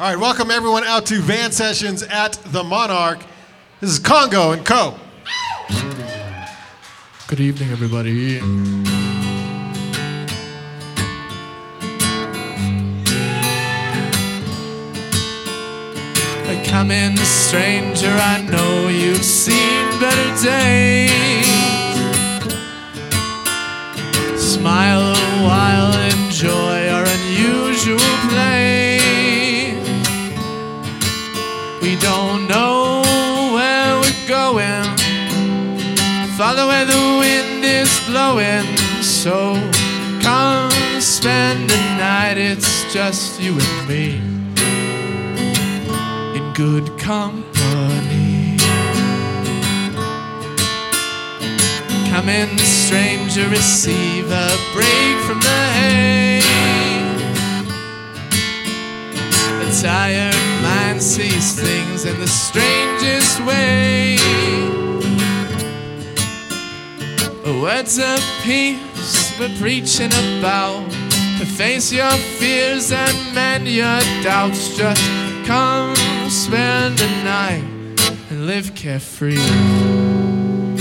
All right, welcome everyone out to Van Sessions at the Monarch. This is Congo and Co. Good evening, everybody. I come in, stranger. I know you've seen better days. Smile a while, enjoy our unusual play. Don't know where we're going. Follow where the wind is blowing. So come spend the night. It's just you and me in good company. Come in, stranger, receive a break from the hay. A tired sees things in the strangest way. Words of peace we're preaching about to face your fears and mend your doubts. Just come spend the night and live carefree in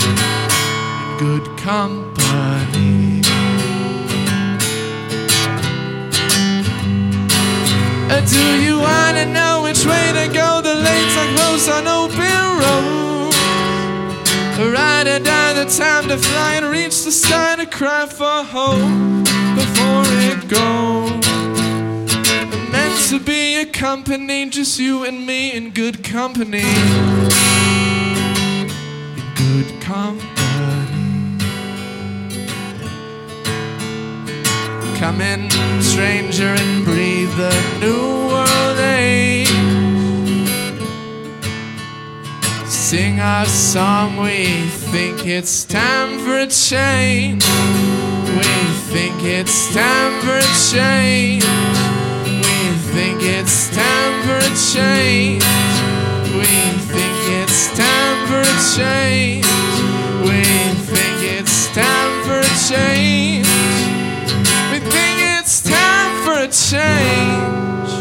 good company. Do you wanna know to fly and reach the sky to cry for hope before it goes. Meant to be a company, just you and me in good company. In good company. Come in, stranger, and breathe the new world age. Sing our song, we think it's time for a change. We think it's time for a change. We think it's time for a change. We think it's time for a change. We think it's time for a change. We think it's time for a change.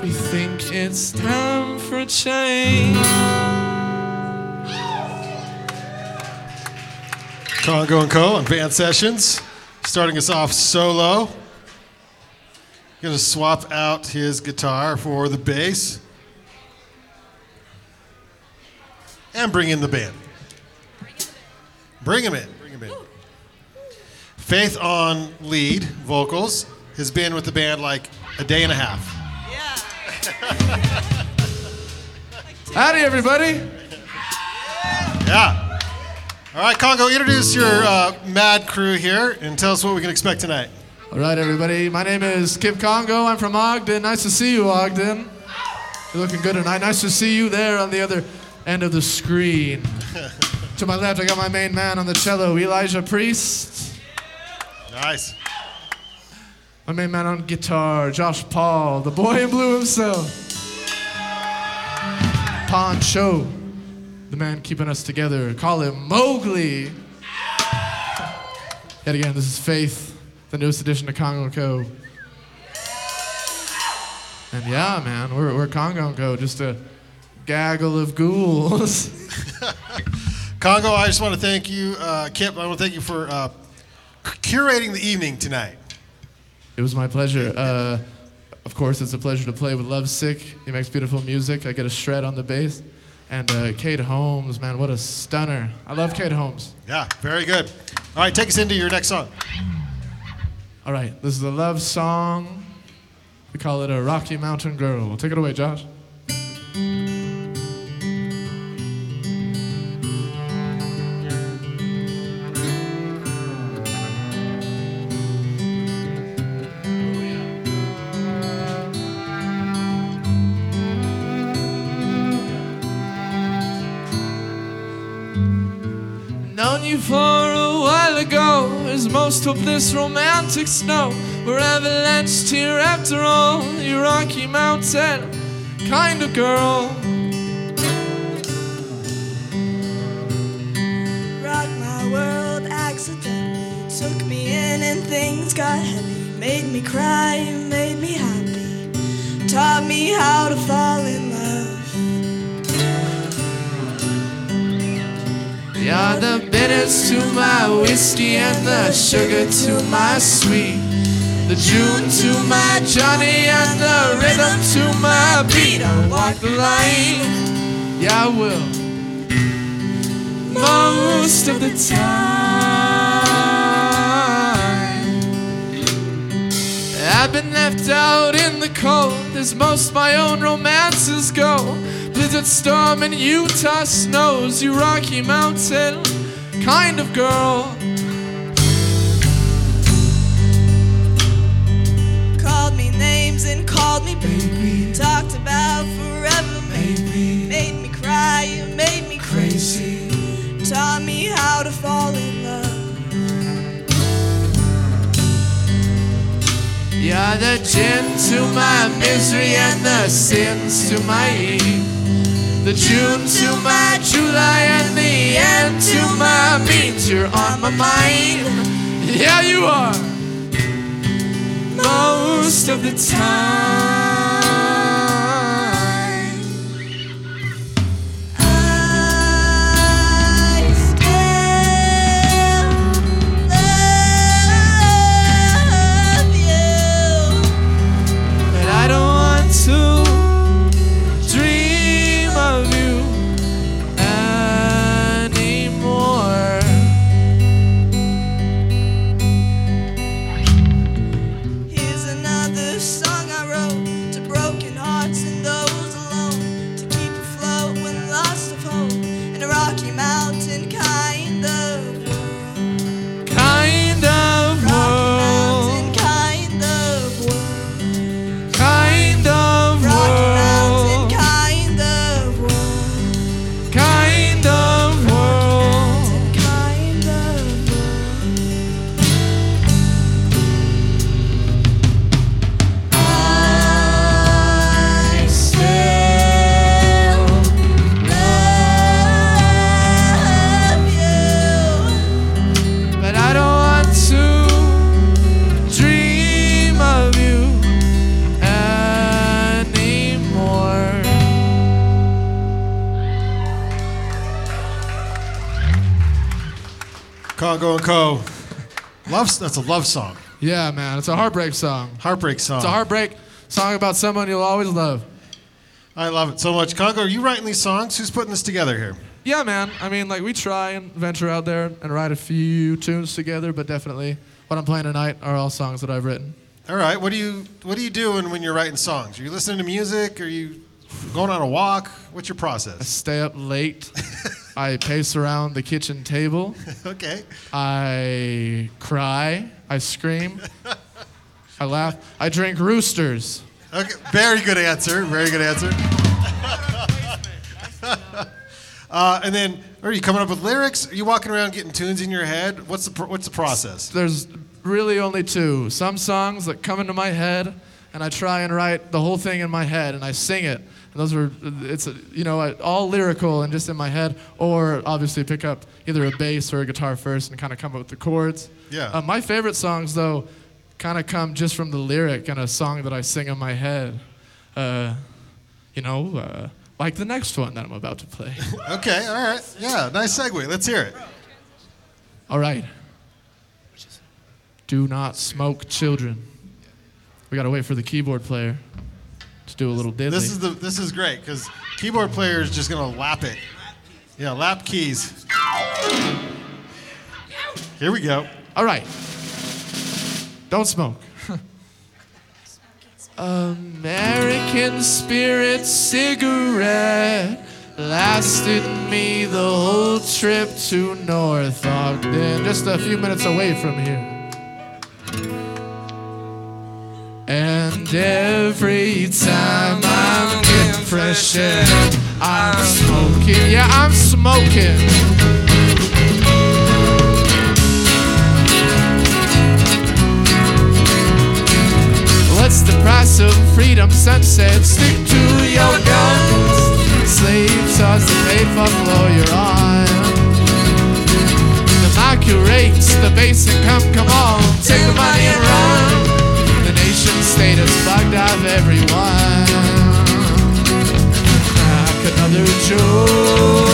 We think it's time for a change. Congo and Co. on Van Sessions. Starting us off solo. Gonna swap out his guitar for the bass. And bring in the band. Bring him in. Bring him in. Faith on lead vocals. Has been with the band like a day and a half. Howdy, everybody. Yeah. All right, Congo, introduce your uh, mad crew here and tell us what we can expect tonight. All right, everybody. My name is Kip Congo. I'm from Ogden. Nice to see you, Ogden. You're looking good tonight. Nice to see you there on the other end of the screen. to my left, I got my main man on the cello, Elijah Priest. Nice. My main man on guitar, Josh Paul, the boy in blue himself. Poncho, the man keeping us together. Call him Mowgli. Yet again, this is Faith, the newest addition to Congo Co. And yeah, man, we're, we're Congo and Co. Just a gaggle of ghouls. Congo, I just want to thank you, uh, Kip. I want to thank you for uh, curating the evening tonight. It was my pleasure. Uh, of course, it's a pleasure to play with Lovesick. He makes beautiful music. I get a shred on the bass. And uh, Kate Holmes, man, what a stunner. I love Kate Holmes. Yeah, very good. All right, take us into your next song. All right, this is a love song. We call it a Rocky Mountain Girl. Take it away, Josh. as most of this romantic snow were avalanched here after all. You Rocky Mountain kind of girl. Rock my world accidentally, took me in and things got heavy. Made me cry, made me happy, taught me how to fall in love. Yeah, the bitters to my whiskey and the sugar to my sweet. The June to my Johnny and the rhythm to my beat. I walk the line, yeah, I will. Most of the time, I've been left out in the cold as most my own romances go. Blizzard storm in Utah snows, you Rocky Mountain kind of girl. Called me names and called me baby. Talked about forever, maybe. Made me cry, you made me crazy. Taught me how to fall in love. You're the gin to my misery and the sins to my eve. The June to my July and the end to my means. You're on my mind. Yeah, you are. Most of the time. Love. That's a love song. Yeah, man, it's a heartbreak song. Heartbreak song. It's a heartbreak song about someone you'll always love. I love it so much. Congo, are you writing these songs? Who's putting this together here? Yeah, man. I mean, like we try and venture out there and write a few tunes together, but definitely what I'm playing tonight are all songs that I've written. All right. What do you What are you doing when you're writing songs? Are you listening to music? Are you going on a walk? What's your process? I stay up late. I pace around the kitchen table. okay. I cry. I scream. I laugh. I drink roosters. Okay. Very good answer. Very good answer. uh, and then, are you coming up with lyrics? Are you walking around getting tunes in your head? What's the pro- What's the process? There's really only two. Some songs that come into my head, and I try and write the whole thing in my head, and I sing it. And those are, it's you know, all lyrical and just in my head, or obviously pick up either a bass or a guitar first and kind of come up with the chords. Yeah. Uh, my favorite songs, though, kind of come just from the lyric and a song that I sing in my head. Uh, you know, uh, like the next one that I'm about to play. Okay. All right. Yeah. Nice segue. Let's hear it. All right. Do not smoke children. We gotta wait for the keyboard player to do a little diddly. This is the This is great because keyboard player is just gonna lap it. Yeah. Lap keys. Here we go. All right. Don't smoke. American Spirit cigarette lasted me the whole trip to North Ogden, just a few minutes away from here. And every time I'm getting fresh air, I'm smoking. Yeah, I'm smoking. What's the price of freedom? Sunset, stick to your guns. Slave toss the paper blow your arm. The market rates, the basic come, come on, take the money and run. Nation state has bugged out everyone. Crack another joke,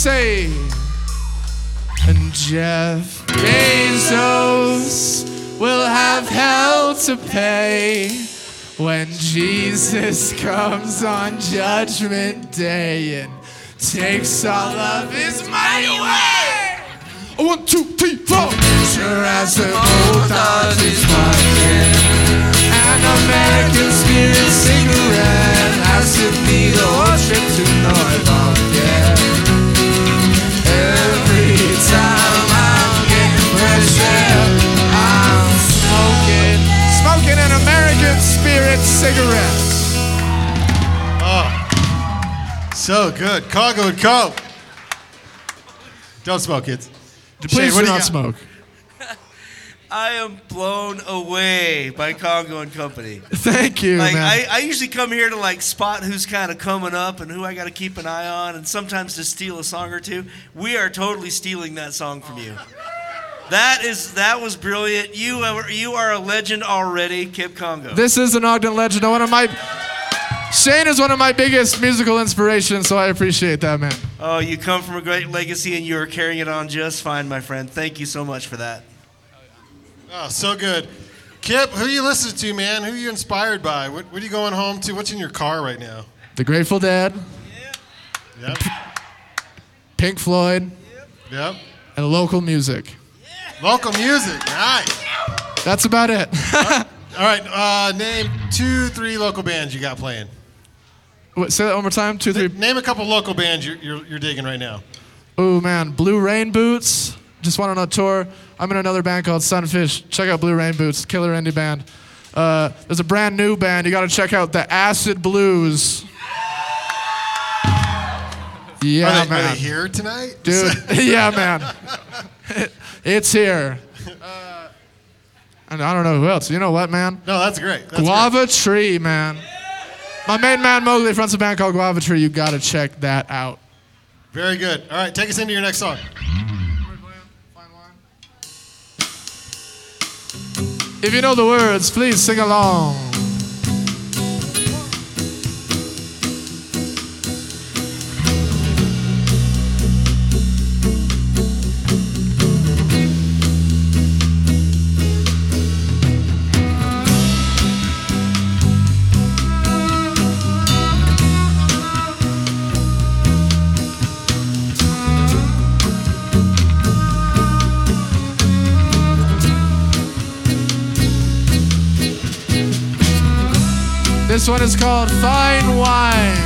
say. And Jeff Bezos will have hell to pay when Jesus comes on Judgment Day and takes all of his money away. One, two, three, four. Sure as the does his pocket. An American spirit cigarette lasted me the whole trip to North spirit cigarette. Oh, so good. Congo and Co. Don't smoke, kids. Please what do do not smoke. I am blown away by Congo and Company. Thank you, Like man. I, I usually come here to like spot who's kind of coming up and who I got to keep an eye on, and sometimes to steal a song or two. We are totally stealing that song from you. That is that was brilliant. You are you are a legend already, Kip Congo. this is an Ogden legend. One of my Shane is one of my biggest musical inspirations, so I appreciate that, man. oh, you come from a great legacy, and you are carrying it on just fine, my friend. Thank you so much for that. Oh, so good. Kip, who you listening to, man? Who you inspired by? What, what are you going home to? What's in your car right now? The Grateful Dead, Yeah. Yep. Pink Floyd, Yep. and local music. Yeah. Local music. Nice. That's about it. All right. Uh, name two, three local bands you got playing. Wait, say that one more time. Two, three. Name a couple local bands you're, you're, you're digging right now. Oh man, Blue Rain Boots. Just went on a tour. I'm in another band called Sunfish. Check out Blue Rain Boots, killer indie band. Uh, there's a brand new band. You got to check out the Acid Blues. Yeah, are, they, are man, they here tonight? dude. yeah, man. it's here. Uh, and I don't know who else. You know what, man? No, that's great. That's Guava Tree, man. My main man Mowgli fronts a band called Guava Tree. You got to check that out. Very good. All right, take us into your next song. If you know the words, please sing along. This one is called Fine Wine.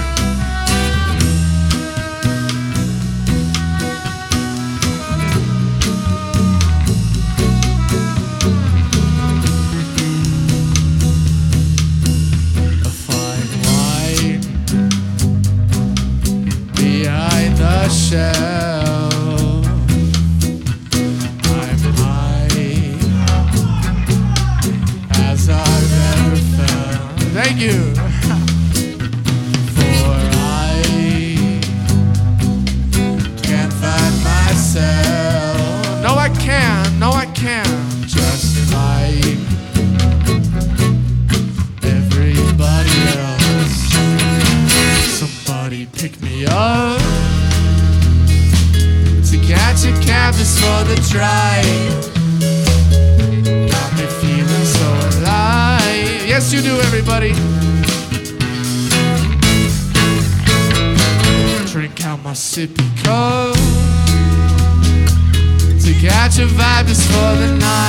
For the night.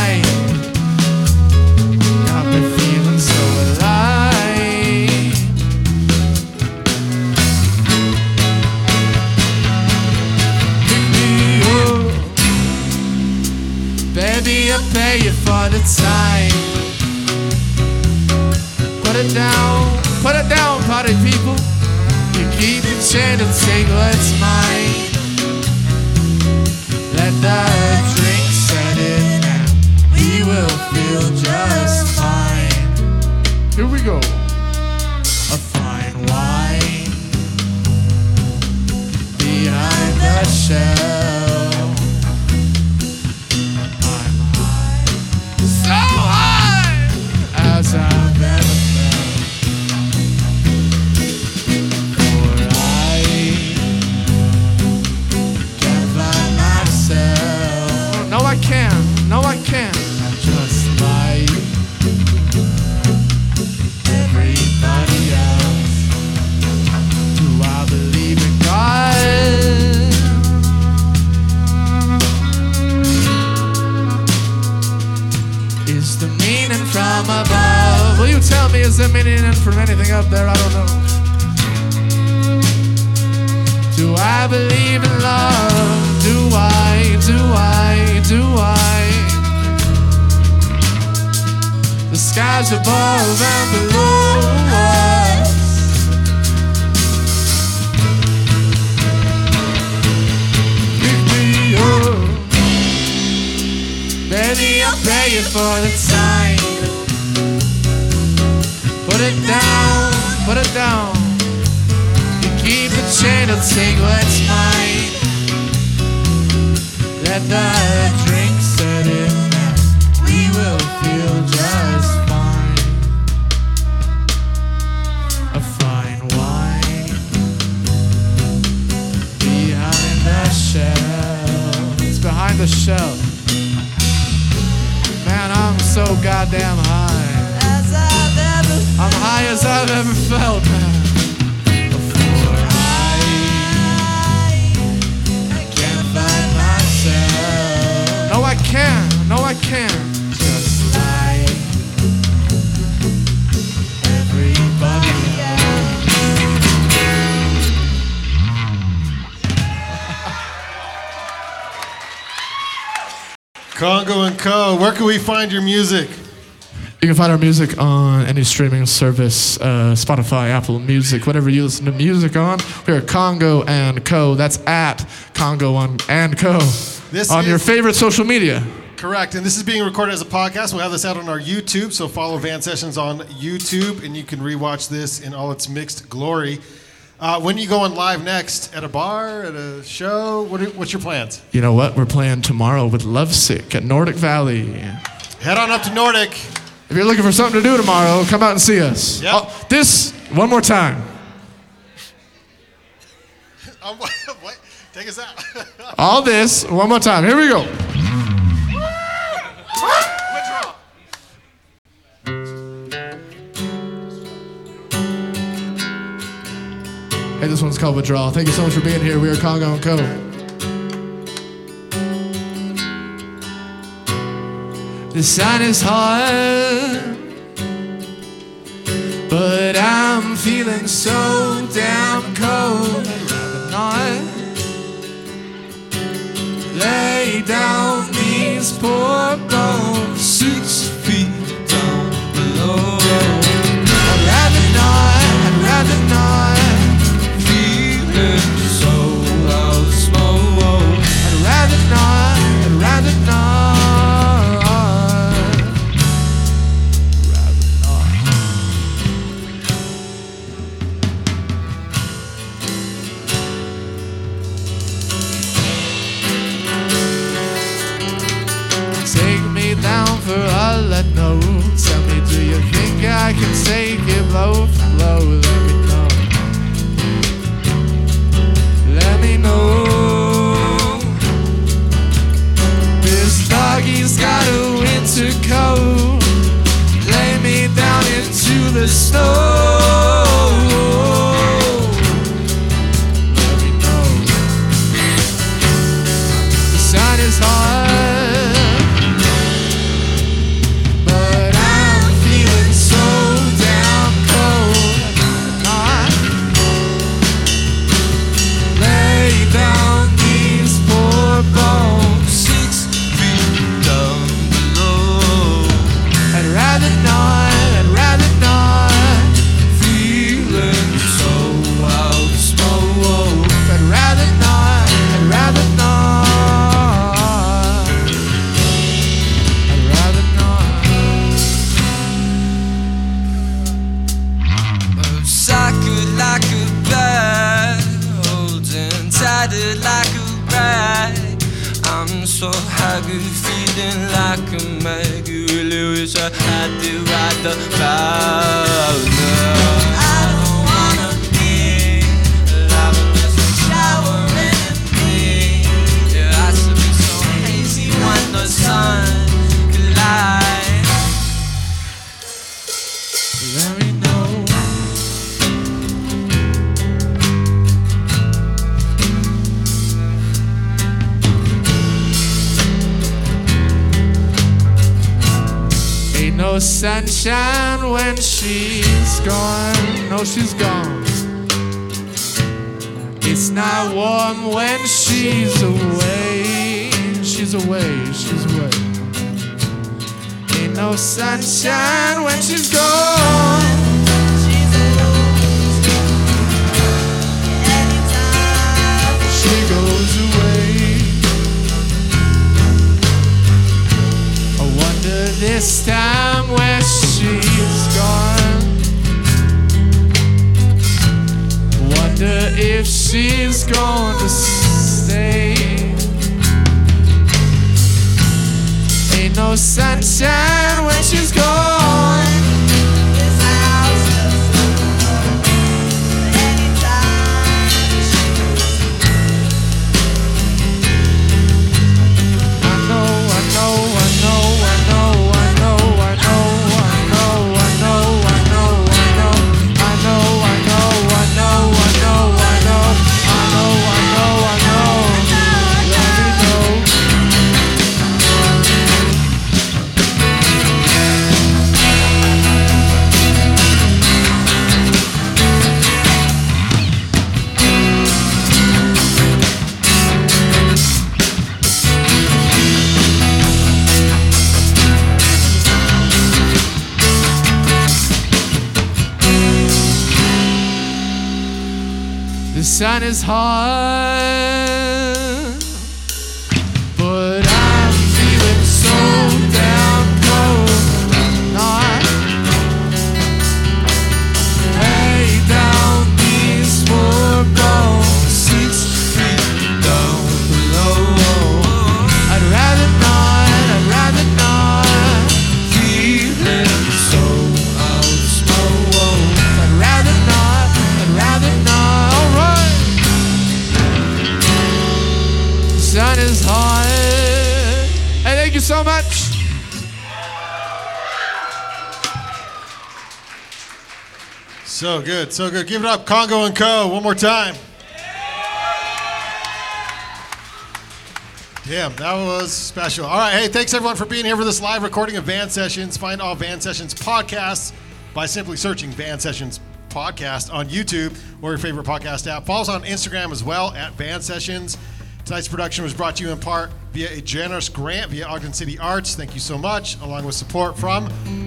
Skies above and below us. Pick me up. I'll pay you for the time. Put it down, put it down. You keep the chain, I'll take what's mine. Let the drink the shell. Man, I'm so goddamn high. As I've ever I'm high as I've ever felt, man. Congo and Co. Where can we find your music? You can find our music on any streaming service, uh, Spotify, Apple Music, whatever you listen to music on. We're Congo and Co. That's at Congo on and Co. This on your favorite social media. Correct. And this is being recorded as a podcast. We'll have this out on our YouTube. So follow Van Sessions on YouTube and you can rewatch this in all its mixed glory. Uh, when you going live next? At a bar? At a show? What are, what's your plans? You know what? We're playing tomorrow with Lovesick at Nordic Valley. Head on up to Nordic. If you're looking for something to do tomorrow, come out and see us. Yep. Oh, this, one more time. Um, what? Take us out. All this, one more time. Here we go. Hey, this one's called Withdrawal. Thank you so much for being here. We are Congo and Co. The sun is hot, but I'm feeling so damn cold. No sunshine when she's gone. No, she's gone. It's not warm when she's away. She's away. She's away. Ain't no sunshine when she's gone. This time where she's gone. Wonder if she's going to stay. Ain't no sunshine when she's gone. Sun is hot, So good, so good. Give it up, Congo and Co. One more time. Damn, that was special. All right, hey, thanks everyone for being here for this live recording of Van Sessions. Find all Van Sessions podcasts by simply searching Van Sessions podcast on YouTube or your favorite podcast app. Follow us on Instagram as well at Van Sessions. Tonight's production was brought to you in part via a generous grant via Ogden City Arts. Thank you so much, along with support from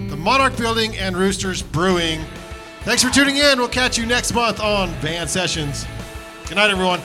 the Monarch Building and Roosters Brewing. Thanks for tuning in. We'll catch you next month on Van Sessions. Good night, everyone.